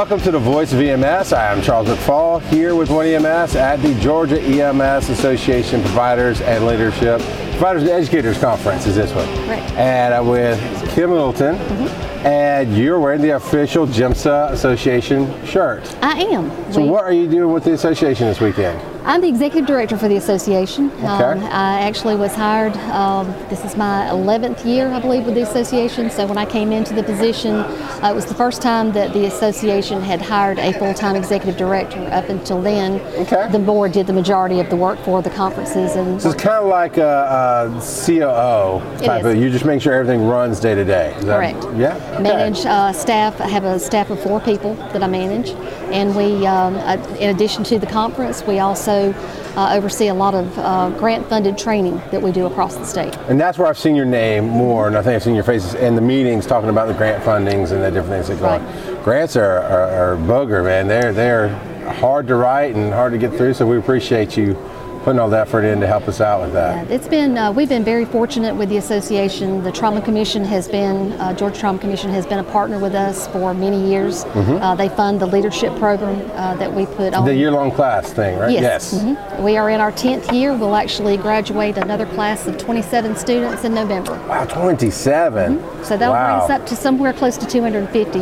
Welcome to the Voice of EMS. I am Charles McFall here with One EMS at the Georgia EMS Association Providers and Leadership Providers and Educators Conference is this one. Right. And I'm with Kim Littleton. Mm-hmm. And you're wearing the official GEMSA Association shirt. I am. So We- what are you doing with the association this weekend? I'm the executive director for the association. Okay. Um, I actually was hired. Um, this is my 11th year, I believe, with the association. So when I came into the position, uh, it was the first time that the association had hired a full-time executive director. Up until then, Okay. the board did the majority of the work for the conferences and. So it's kind of like a, a COO type of. You just make sure everything runs day to day. Correct. Yeah. Okay. Manage uh, staff. I have a staff of four people that I manage, and we, um, uh, in addition to the conference, we also uh, oversee a lot of uh, grant-funded training that we do across the state. And that's where I've seen your name more, and I think I've seen your faces in the meetings talking about the grant fundings and the different things that go on. Grants are, are, are booger, man. They're they're hard to write and hard to get through. So we appreciate you putting all the effort in to help us out with that. It's been uh, we've been very fortunate with the association. The Trauma Commission has been uh, Georgia Trauma Commission has been a partner with us for many years. Uh, they fund the leadership program uh, that we put on. The year-long class thing, right? Yes. mhm. We are in our 10th year. We'll actually graduate another class of 27 students in November. Wow, 27. So that'll wow. bring us up to somewhere close to 250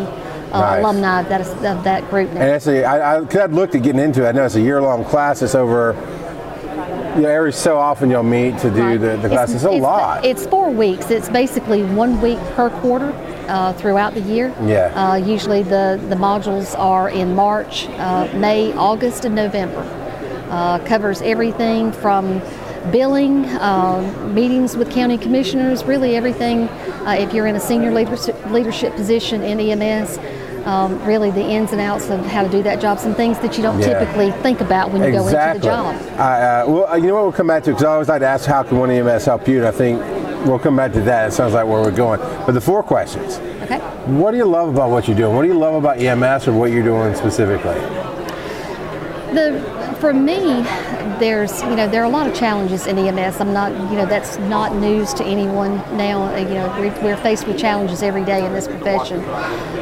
uh, Nice. alumni that is, of that group now. And actually, I, I, cause I'd looked at getting into it. I know it's a year-long class. It's over. You know, every so often you'll meet to do Right. the, the class. It's, a lot. It's four weeks. It's basically one week per quarter uh, throughout the year. Yeah. Uh, usually the, the modules are in March, uh, May, August, and November. Uh, covers everything from billing, uh, meetings with county commissioners, really everything. Uh, if you're in a senior leadership, leadership position in EMS, um, really the ins and outs of how to do that job, some things that you don't Yeah. typically think about when you go into the job. I, uh, well, uh, you know what? We'll come back to because I always like to ask how can one EMS help you, and I think we'll come back to that. It sounds like where we're going. But the four questions: Okay. What do you love about what you're doing? What do you love about EMS or what you're doing specifically? The for me, there's you know there are a lot of challenges in EMS. I'm not you know that's not news to anyone now. Uh, You know we're, we're faced with challenges every day in this profession.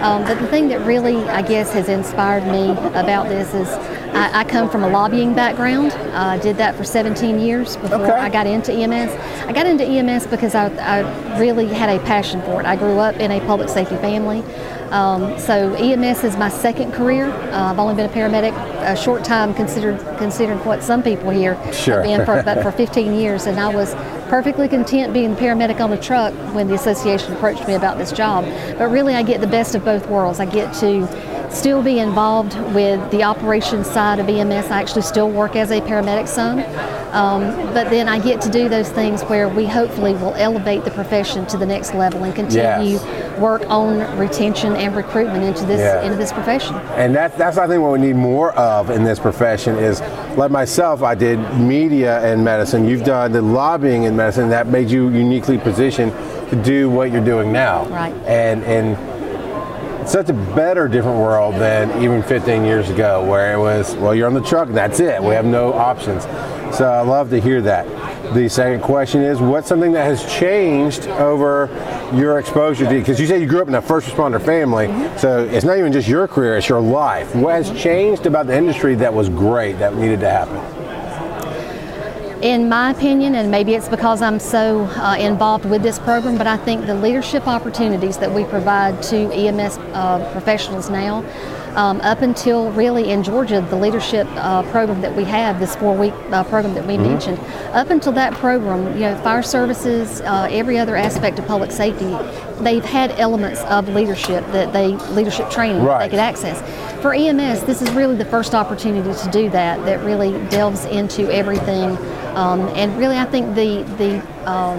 Um, but the thing that really I guess has inspired me about this is I, I come from a lobbying background. I did that for 17 years before Okay. I got into EMS. I got into EMS because I, I really had a passion for it. I grew up in a public safety family. Um, so EMS is my second career. Uh, I've only been a paramedic a short time, considered considered what some people here Sure. have been for but for 15 years, and I was perfectly content being the paramedic on the truck when the association approached me about this job. But really, I get the best of both worlds. I get to still be involved with the operations side of EMS. I actually still work as a paramedic some, um, but then I get to do those things where we hopefully will elevate the profession to the next level and continue Yes. work on retention and recruitment into this Yeah. into this profession. And that, that's I think what we need more of in this profession is like myself, I did media and medicine. You've done the lobbying in medicine. That made you uniquely positioned to do what you're doing now. Right. And and it's such a better, different world than even 15 years ago, where it was, well, you're on the truck, and that's it. We have no options. So I love to hear that. The second question is, what's something that has changed over your exposure to? Because you said you grew up in a first responder family, so it's not even just your career; it's your life. What has changed about the industry that was great that needed to happen? In my opinion, and maybe it's because I'm so uh, involved with this program, but I think the leadership opportunities that we provide to EMS uh, professionals now, um, up until really in Georgia, the leadership uh, program that we have, this four-week uh, program that we mentioned, up until that program, you know, fire services, uh, every other aspect of public safety, they've had elements of leadership that they leadership training Right. they could access. For EMS, this is really the first opportunity to do that. That really delves into everything, um, and really, I think the the um,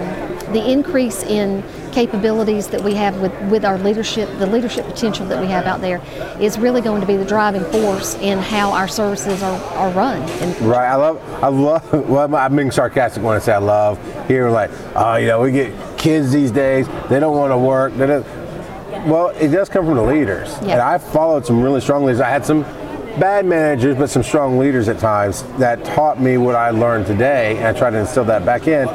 the increase in capabilities that we have with, with our leadership, the leadership potential that we have out there, is really going to be the driving force in how our services are, are run. Right. I love. I love. Well, I'm being sarcastic when I say I love. hearing like, oh, you know, we get kids these days. They don't want to work. They don't. Well, it does come from the leaders, Yeah. and I followed some really strong leaders. I had some bad managers, but some strong leaders at times that taught me what I learned today, and I try to instill that back in.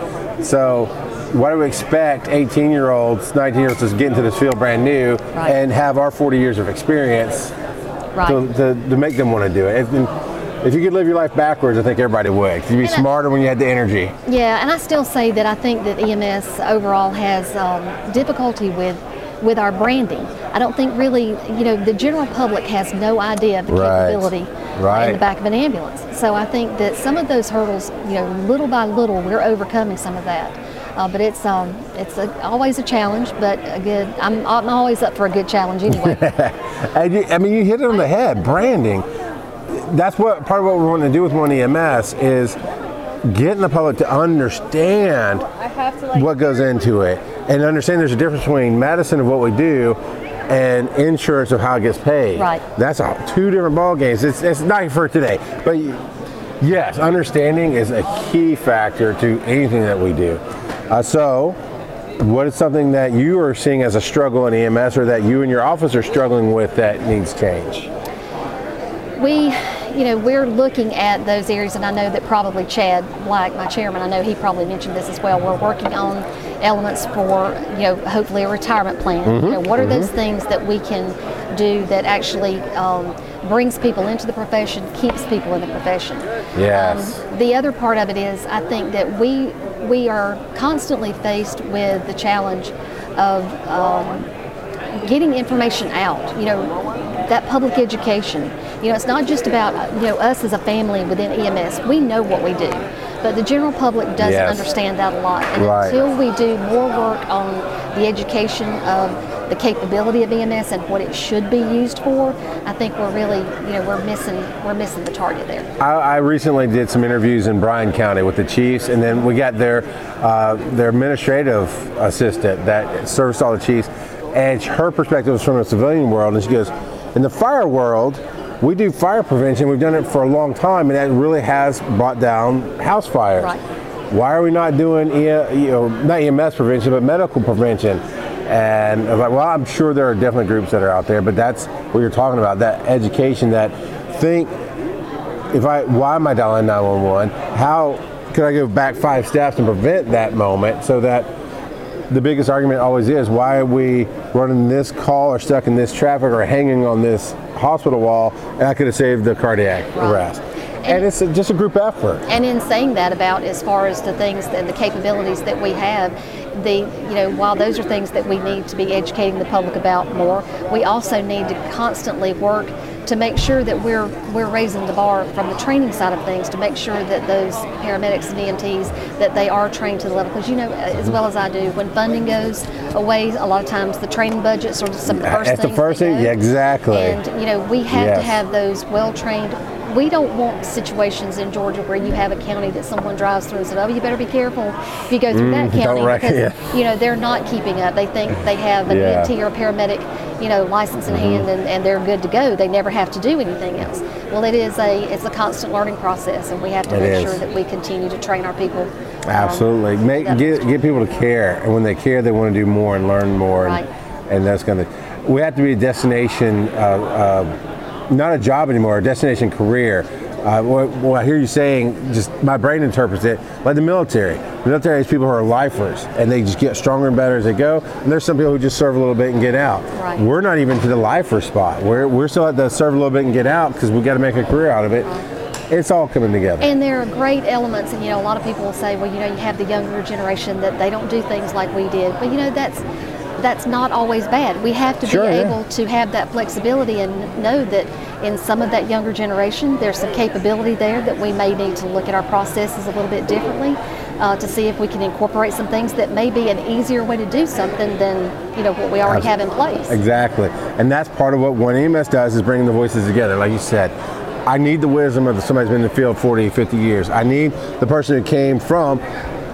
So, why do we expect 18 year olds, 19 year olds to get into this field brand new Right. and have our 40 years of experience Right. to, to, to make them want to do it. If, if you could live your life backwards, I think everybody would. You'd be And I- smarter when you had the energy. Yeah, and I still say that I think that EMS overall has um, difficulty with with our branding. I don't think really, you know, the general public has no idea of the Right. capability Right. in the back of an ambulance. So I think that some of those hurdles, you know, little by little, we're overcoming some of that. Uh, but it's um, it's a, always a challenge, but a good. I'm, I'm always up for a good challenge anyway. And you, I mean, you hit it on the head. Branding. That's what part of what we're wanting to do with One EMS is getting the public to understand what goes into it and understand there's a difference between medicine of what we do and insurance of how it gets paid. Right. That's two different ball games. It's, it's not for today, but yes, understanding is a key factor to anything that we do. Uh, so, what is something that you are seeing as a struggle in EMS or that you and your office are struggling with that needs change? we, you know, we're looking at those areas, and I know that probably Chad Black, my chairman, I know he probably mentioned this as well. We're working on elements for, you know, hopefully a retirement plan. Mm-hmm, You know, what are those things that we can do that actually um, brings people into the profession, keeps people in the profession? Yes. Um, the other part of it is, I think that we we are constantly faced with the challenge of um, getting information out. You know, that public education. You know, it's not just about you know us as a family within EMS. We know what we do, but the general public doesn't Yes. understand that a lot. And Right. until we do more work on the education of the capability of EMS and what it should be used for, I think we're really you know we're missing we're missing the target there. I, I recently did some interviews in Bryan County with the chiefs, and then we got their uh, their administrative assistant that serviced all the chiefs, and her perspective was from the civilian world, and she goes, in the fire world. We do fire prevention. We've done it for a long time, and that really has brought down house fires. Right. Why are we not doing, E- you know, not EMS prevention, but medical prevention? And I was like, well, I'm sure there are definitely groups that are out there, but that's what you're talking about, that education, that think if I why am I dialing 911? How could I go back five steps and prevent that moment so that the biggest argument always is why are we running this call or stuck in this traffic or hanging on this hospital wall and I could have saved the cardiac Right. arrest. And, it's a, just a group effort. And in saying that about as far as the things and the capabilities that we have, the you know while those are things that we need to be educating the public about more, we also need to constantly work to make sure that we're we're raising the bar from the training side of things to make sure that those paramedics and EMTs that they are trained to the level because you know as well as I do when funding goes away a lot of times the training budgets are some of the first That's the first thing, yeah, exactly. And you know, we have to have those well-trained. We don't want situations in Georgia where you have a county that someone drives through and says, "Oh, you better be careful if you go through that Mm, don't county," wreck- because yeah. you know they're not keeping up. They think they have an Yeah. EMT or a paramedic, you know, license in hand, and, and they're good to go. They never have to do anything else. Well, it is a it's a constant learning process, and we have to It make is. sure that we continue to train our people. um, Absolutely. Make that- get get people to care, and when they care, they want to do more and learn more, and, and that's going to. We have to be a destination, uh, uh, not a job anymore, a destination career. Uh, what, what I hear you saying, just my brain interprets it like the military. The military is people who are lifers, and they just get stronger and better as they go. And there's some people who just serve a little bit and get out. Right. We're not even to the lifer spot. We're we're still at the serve a little bit and get out because we've got to make a career out of it. It's all coming together. And there are great elements, and you know, a lot of people will say, well, you know, you have the younger generation that they don't do things like we did, but you know, that's that's not always bad. We have to Sure, be yeah. able to have that flexibility and know that in some of that younger generation, there's some capability there that we may need to look at our processes a little bit differently uh, to see if we can incorporate some things that may be an easier way to do something than you know what we already have in place. Exactly. And that's part of what One EMS does is bringing the voices together. Like you said, I need the wisdom of somebody who's been in the field 40, 50 years. I need the person who came from,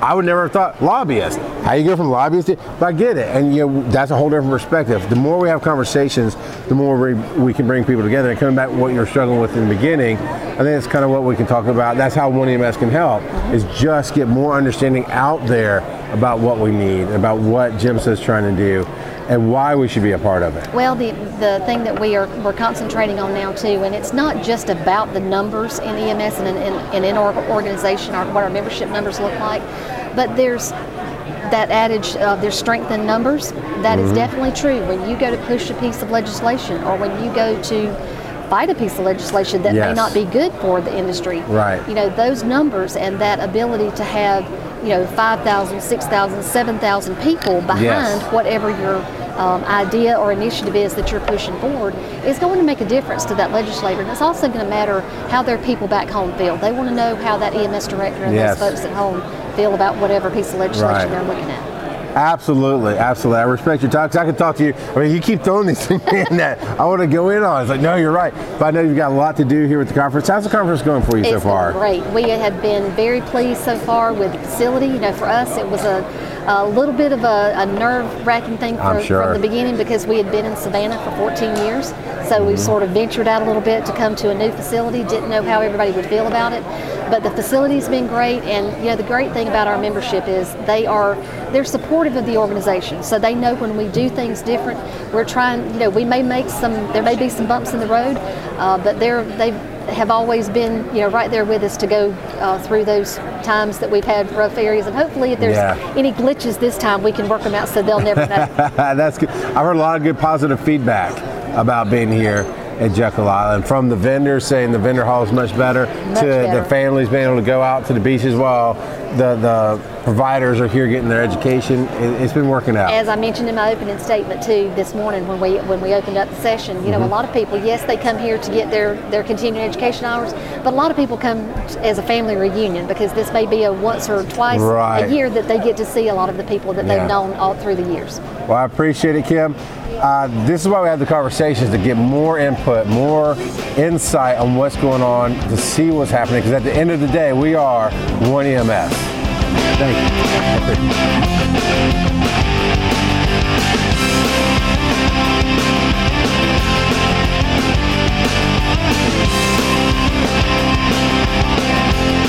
I would never have thought lobbyist. How you go from lobbyist to, but I get it. And you know, that's a whole different perspective. The more we have conversations, the more we, we can bring people together. And coming back to what you're struggling with in the beginning, I think it's kind of what we can talk about. That's how One EMS can help, is just get more understanding out there about what we need, about what GEMSA is trying to do, and why we should be a part of it. Well, the the thing that we are we're concentrating on now too, and it's not just about the numbers in EMS and in, in, and in our organization, our, what our membership numbers look like, but there's that adage of there's strength in numbers. That is mm-hmm. definitely true. When you go to push a piece of legislation, or when you go to fight a piece of legislation that Yes. may not be good for the industry. Right. You know, those numbers and that ability to have, you know, 5,000, 6,000, 7,000 people behind Yes. whatever your um, idea or initiative is that you're pushing forward is going to make a difference to that legislator. And it's also going to matter how their people back home feel. They want to know how that EMS director and Yes. those folks at home feel about whatever piece of legislation Right. they're looking at. Absolutely, absolutely. I respect your talk. 'cause I can talk to you. I mean, you keep throwing these things in that I want to go in on. It. It's like, no, you're right. But I know you've got a lot to do here with the conference. How's the conference going for you so far? great. We have been very pleased so far with the facility. You know, for us, it was a, a little bit of a, a nerve-wracking thing for, sure. from the beginning because we had been in Savannah for 14 years. So we Mm-hmm. sort of ventured out a little bit to come to a new facility. Didn't know how everybody would feel about it, but the facility's been great. And you know, the great thing about our membership is they are they're supportive of the organization. So they know when we do things different. We're trying. You know, we may make some. There may be some bumps in the road, uh, but they're they have always been, you know, right there with us to go uh, through those times that we've had rough areas, and hopefully, if there's Yeah. any glitches this time, we can work them out so they'll never know. That's good. I've heard a lot of good positive feedback about being here at Jekyll Island from the vendors saying the vendor hall is much better Much to better. the families being able to go out to the beaches while the, the providers are here getting their education. It, it's been working out. As I mentioned in my opening statement too this morning when we when we opened up the session, you know, Mm-hmm. a lot of people, yes, they come here to get their their continuing education hours, but a lot of people come as a family reunion because this may be a once or twice Right. a year that they get to see a lot of the people that Yeah. they've known all through the years. Well, I appreciate it, Kim. Uh, this is why we have the conversations to get more input, more insight on what's going on, to see what's happening. Because at the end of the day, we are one EMS. Thank you. Thank you.